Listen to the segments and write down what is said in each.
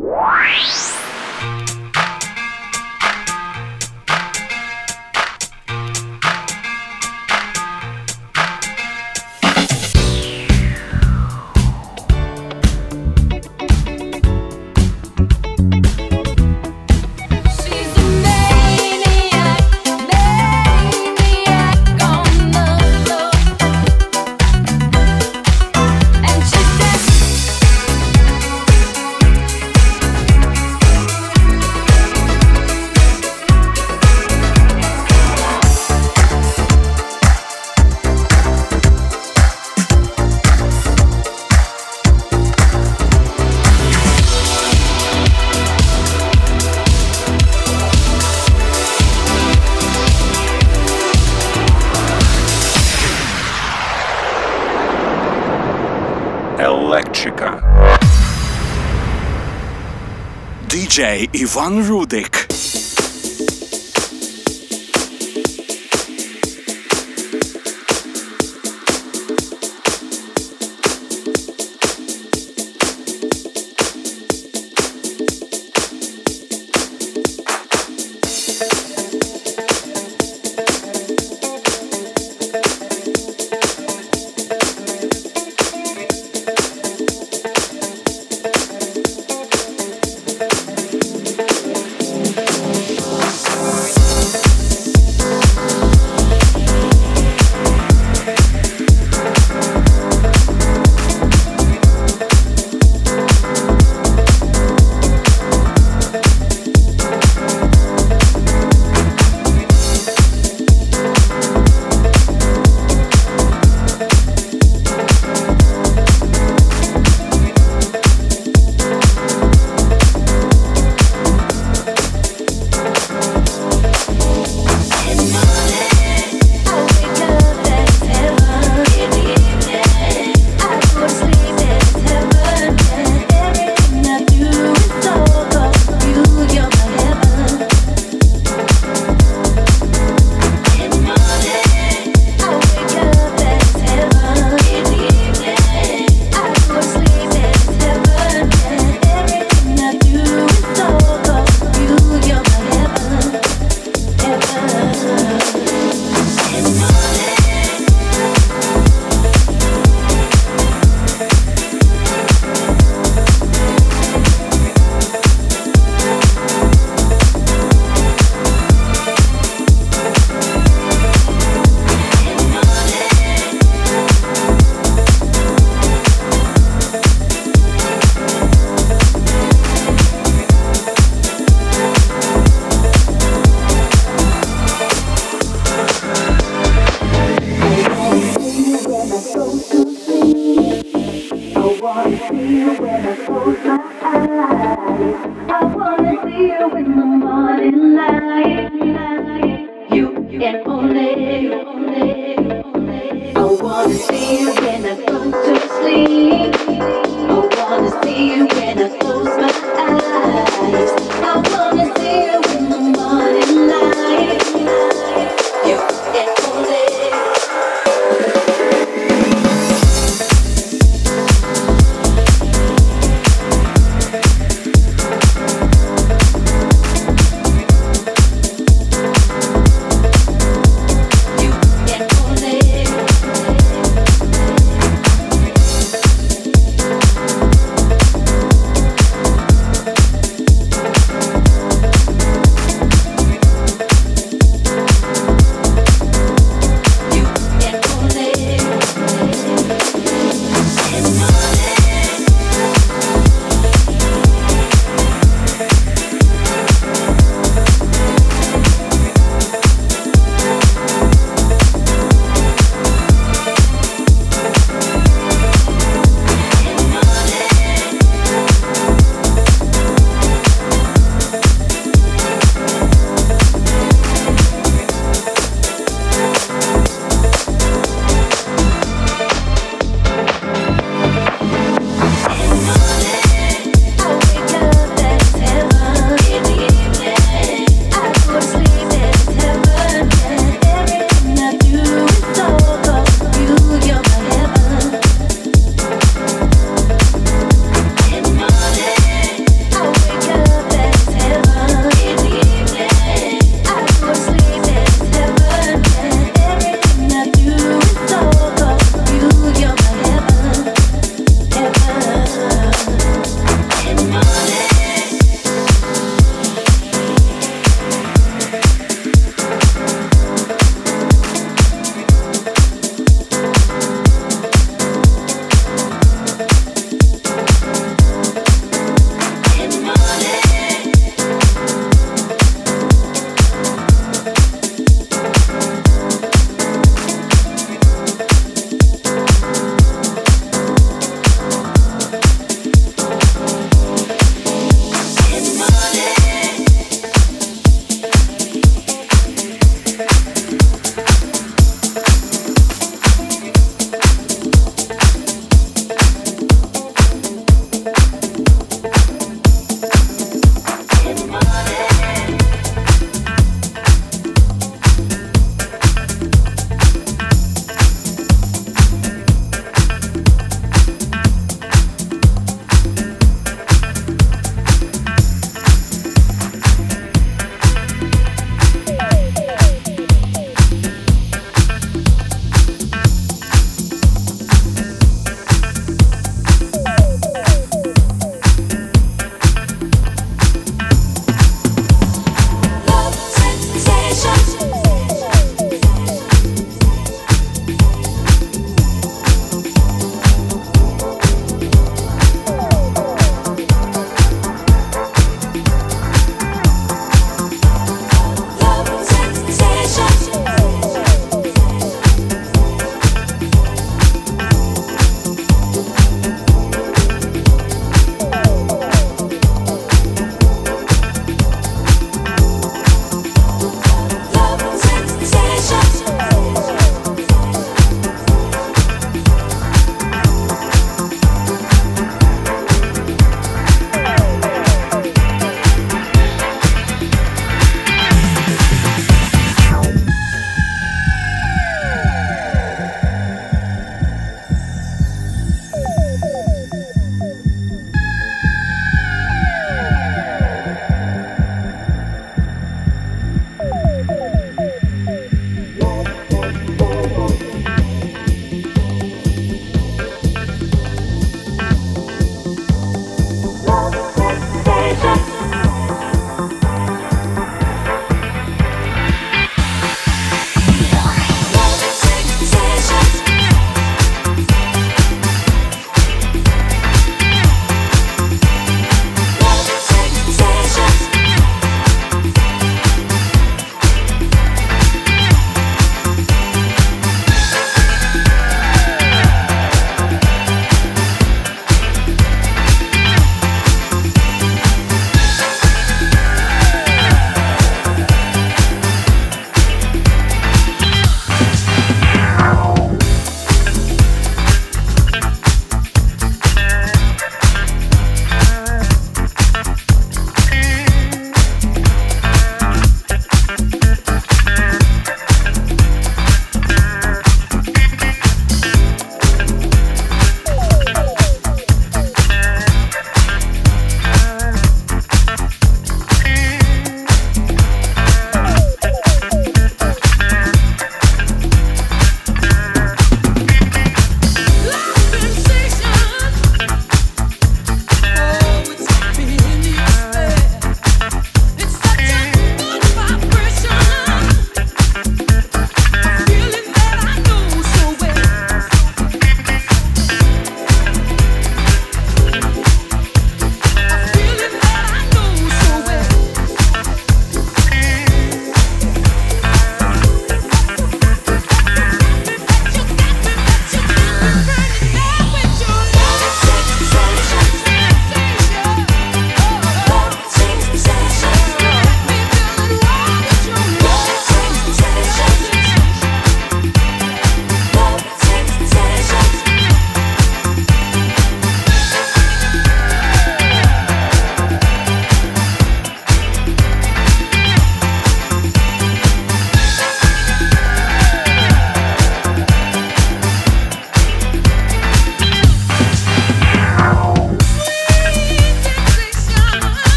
What? Діджей Іван Рудик.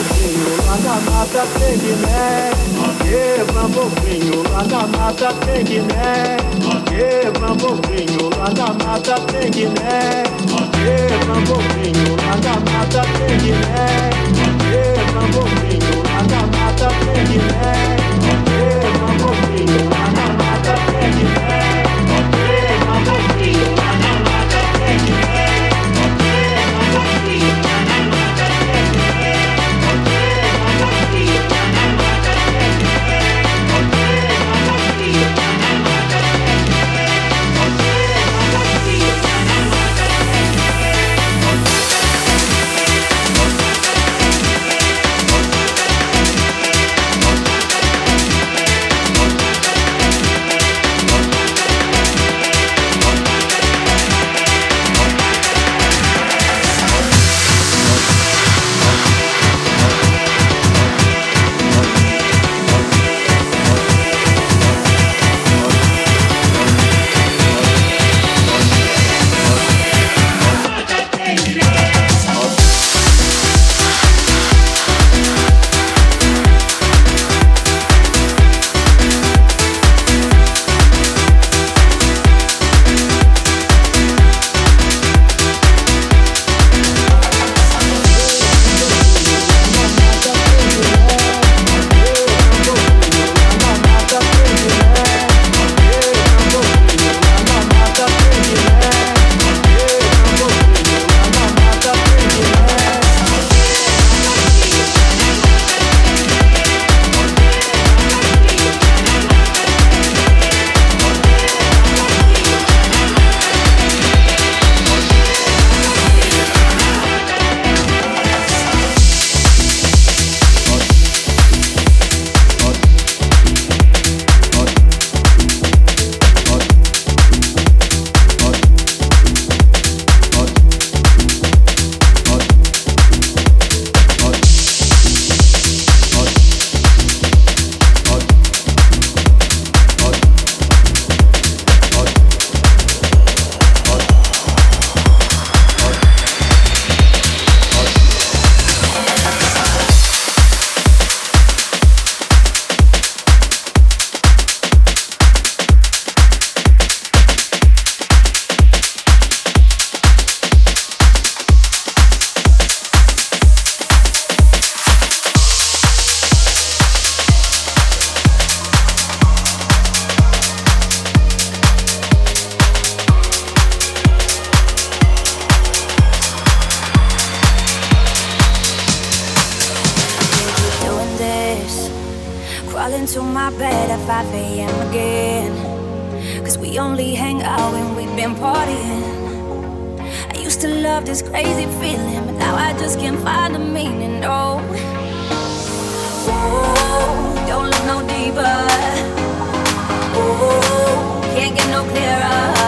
boquinho lá na mata tem guiné. Quebra boquinho lá na mata tem guiné. Quebra boquinho lá na mata tem guiné. Quebra boquinho lá na mata tem guiné. Quebra boquinho lá na mata tem guiné. I just can't find the meaning. Oh, oh don't look no resistance, no. Oh.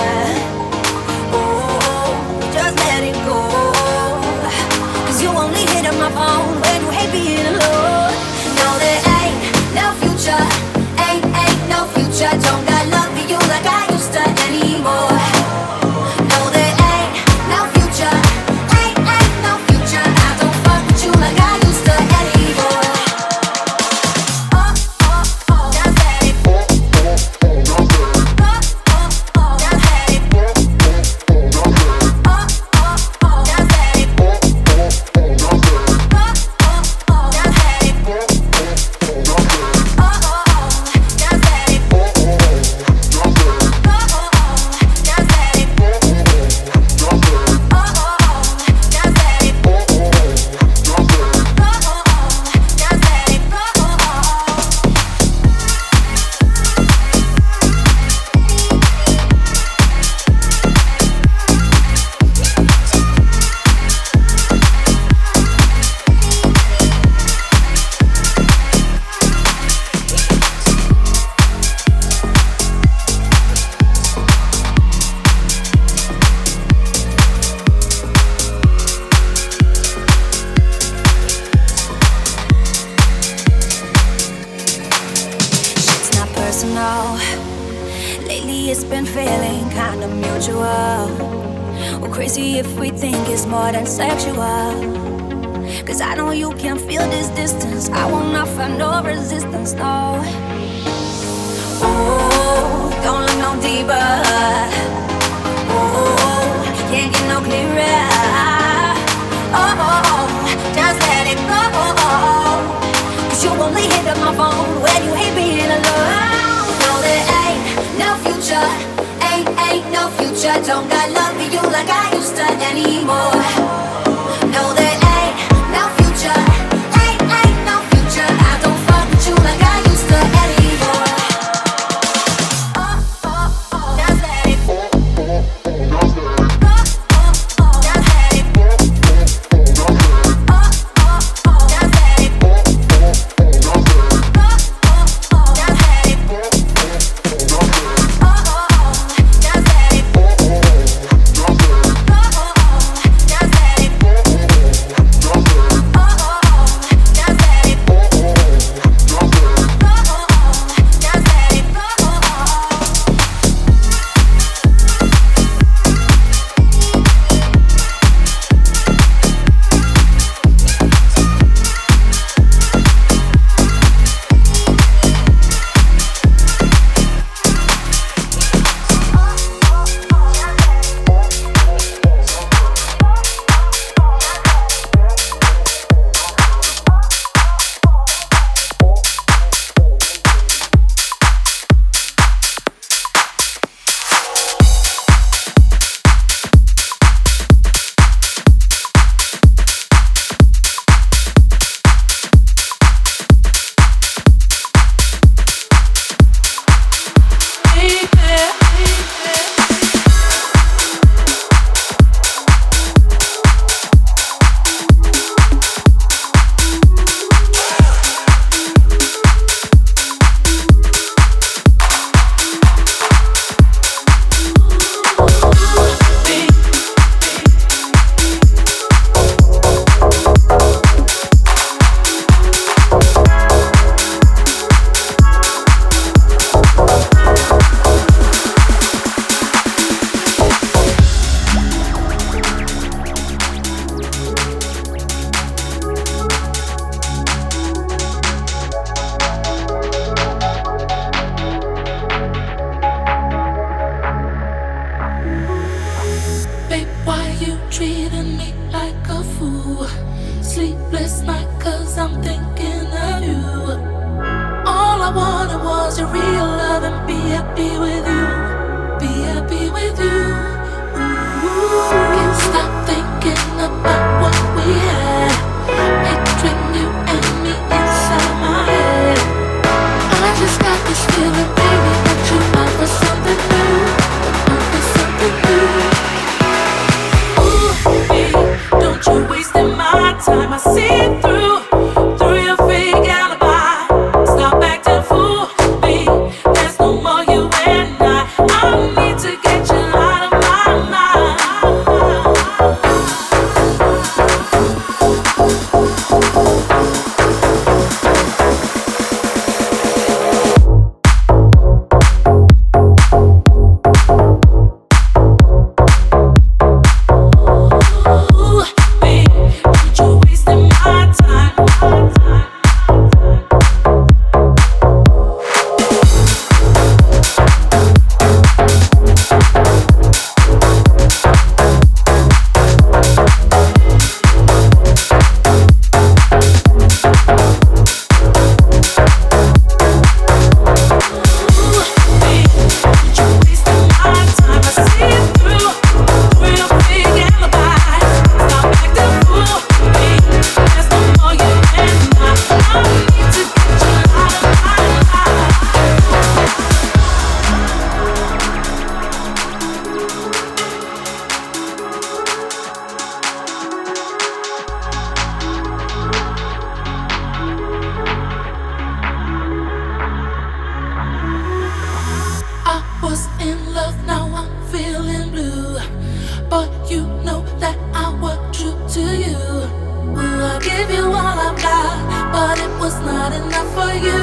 was not enough for you,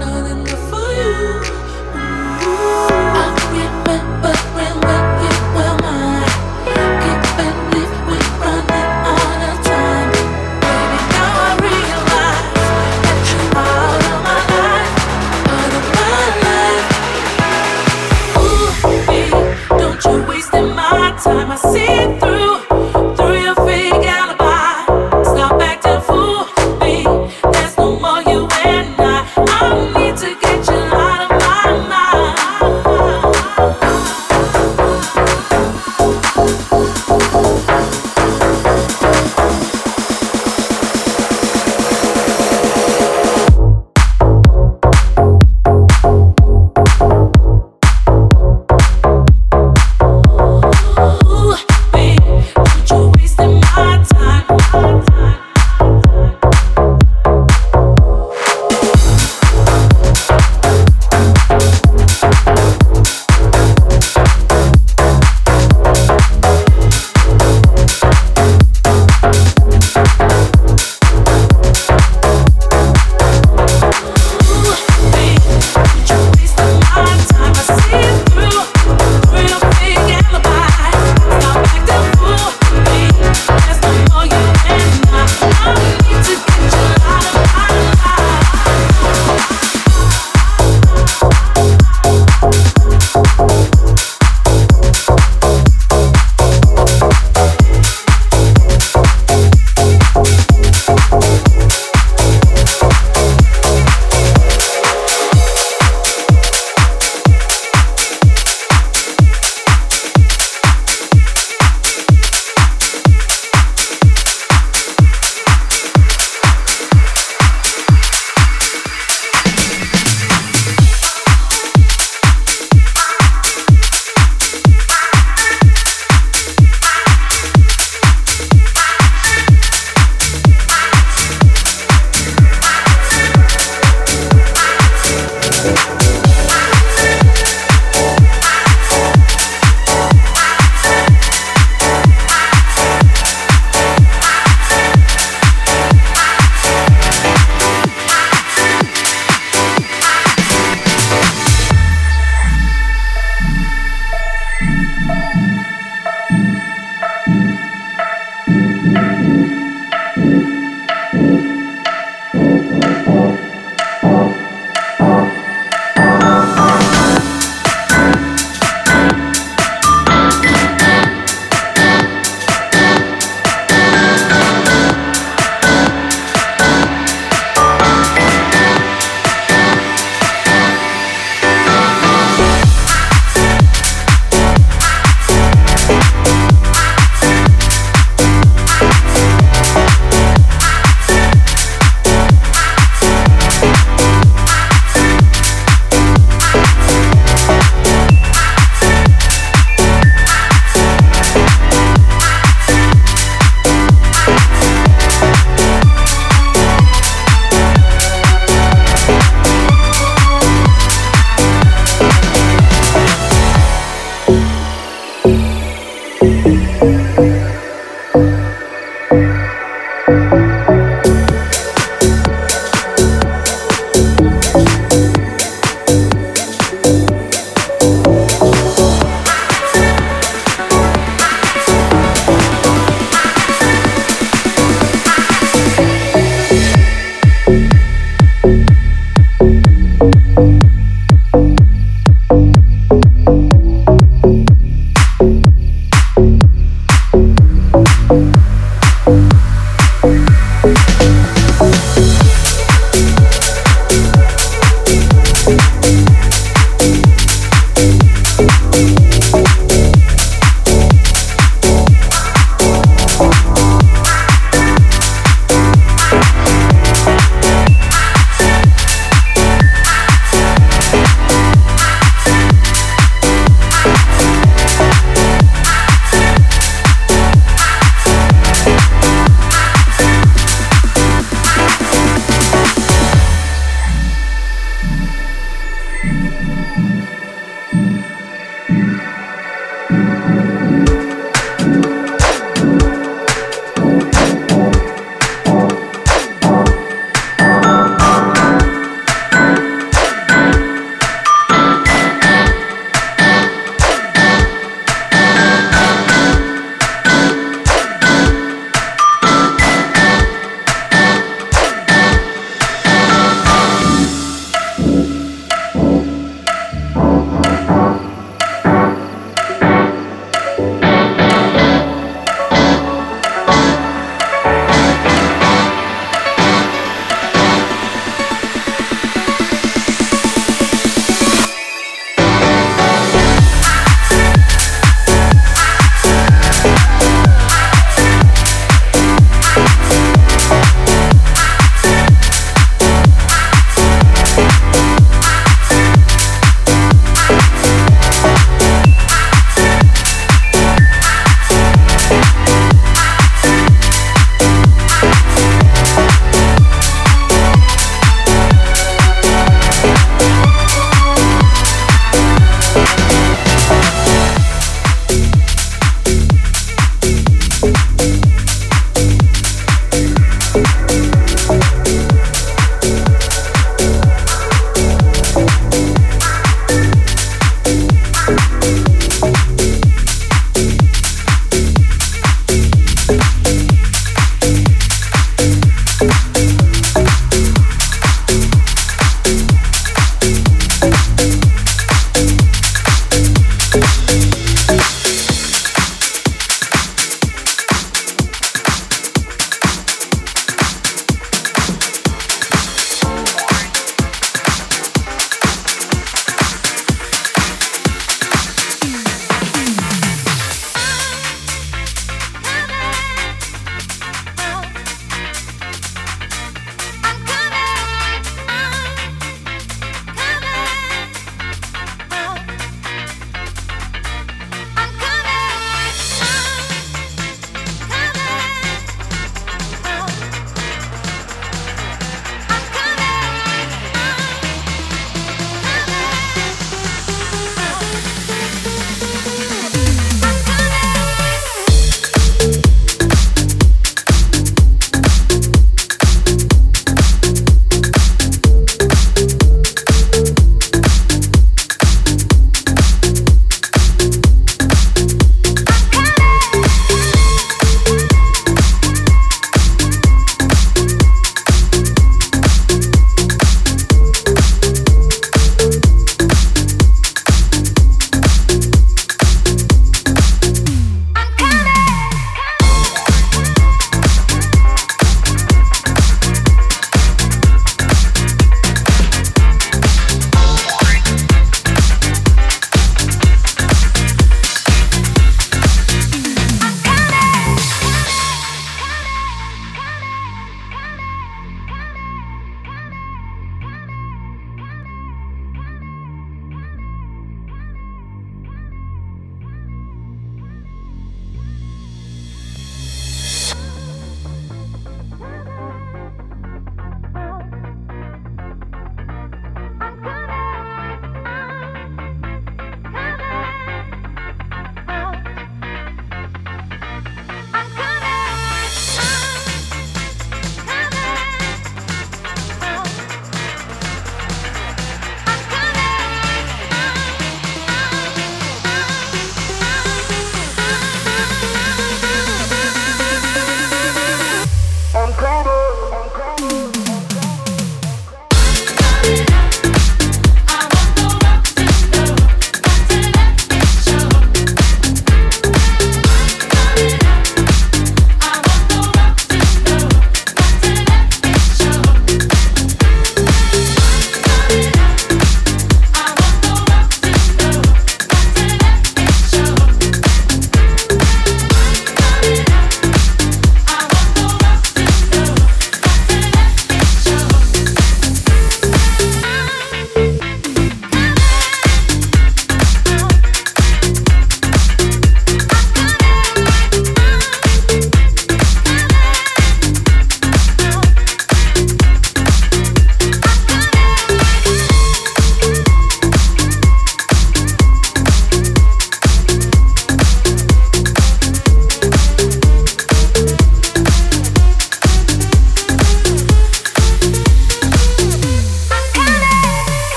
not enough for you. I'm when were mine. We're running out of time, baby. Now I realize that you're of my life, of my life. Ooh, baby, don't you my time. I see.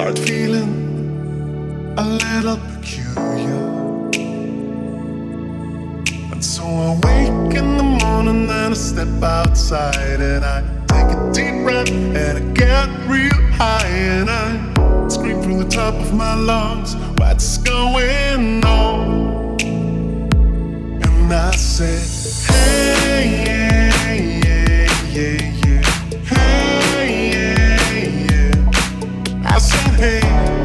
Start feeling a little peculiar. And so I wake in the morning and I step outside and I take a deep breath and I get real high and I scream from the top of my lungs, what's going on? And I said, Hey, yeah, yeah, yeah, yeah. Hey, yeah, yeah. I Hey.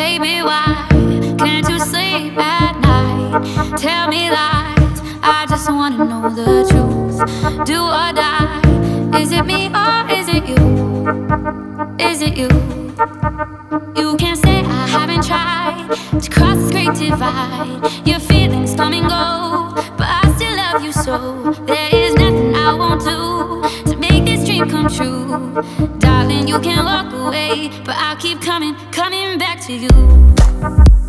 Baby, why can't you sleep at night? Tell me lies, I just wanna know the truth. Do or die, is it me or is it you? Is it you? You can't say I haven't tried to cross this great divide. Your feelings come and go, but I still love you so. There is nothing I won't do to make this dream come true. You can walk away, but I'll keep coming, coming back to you.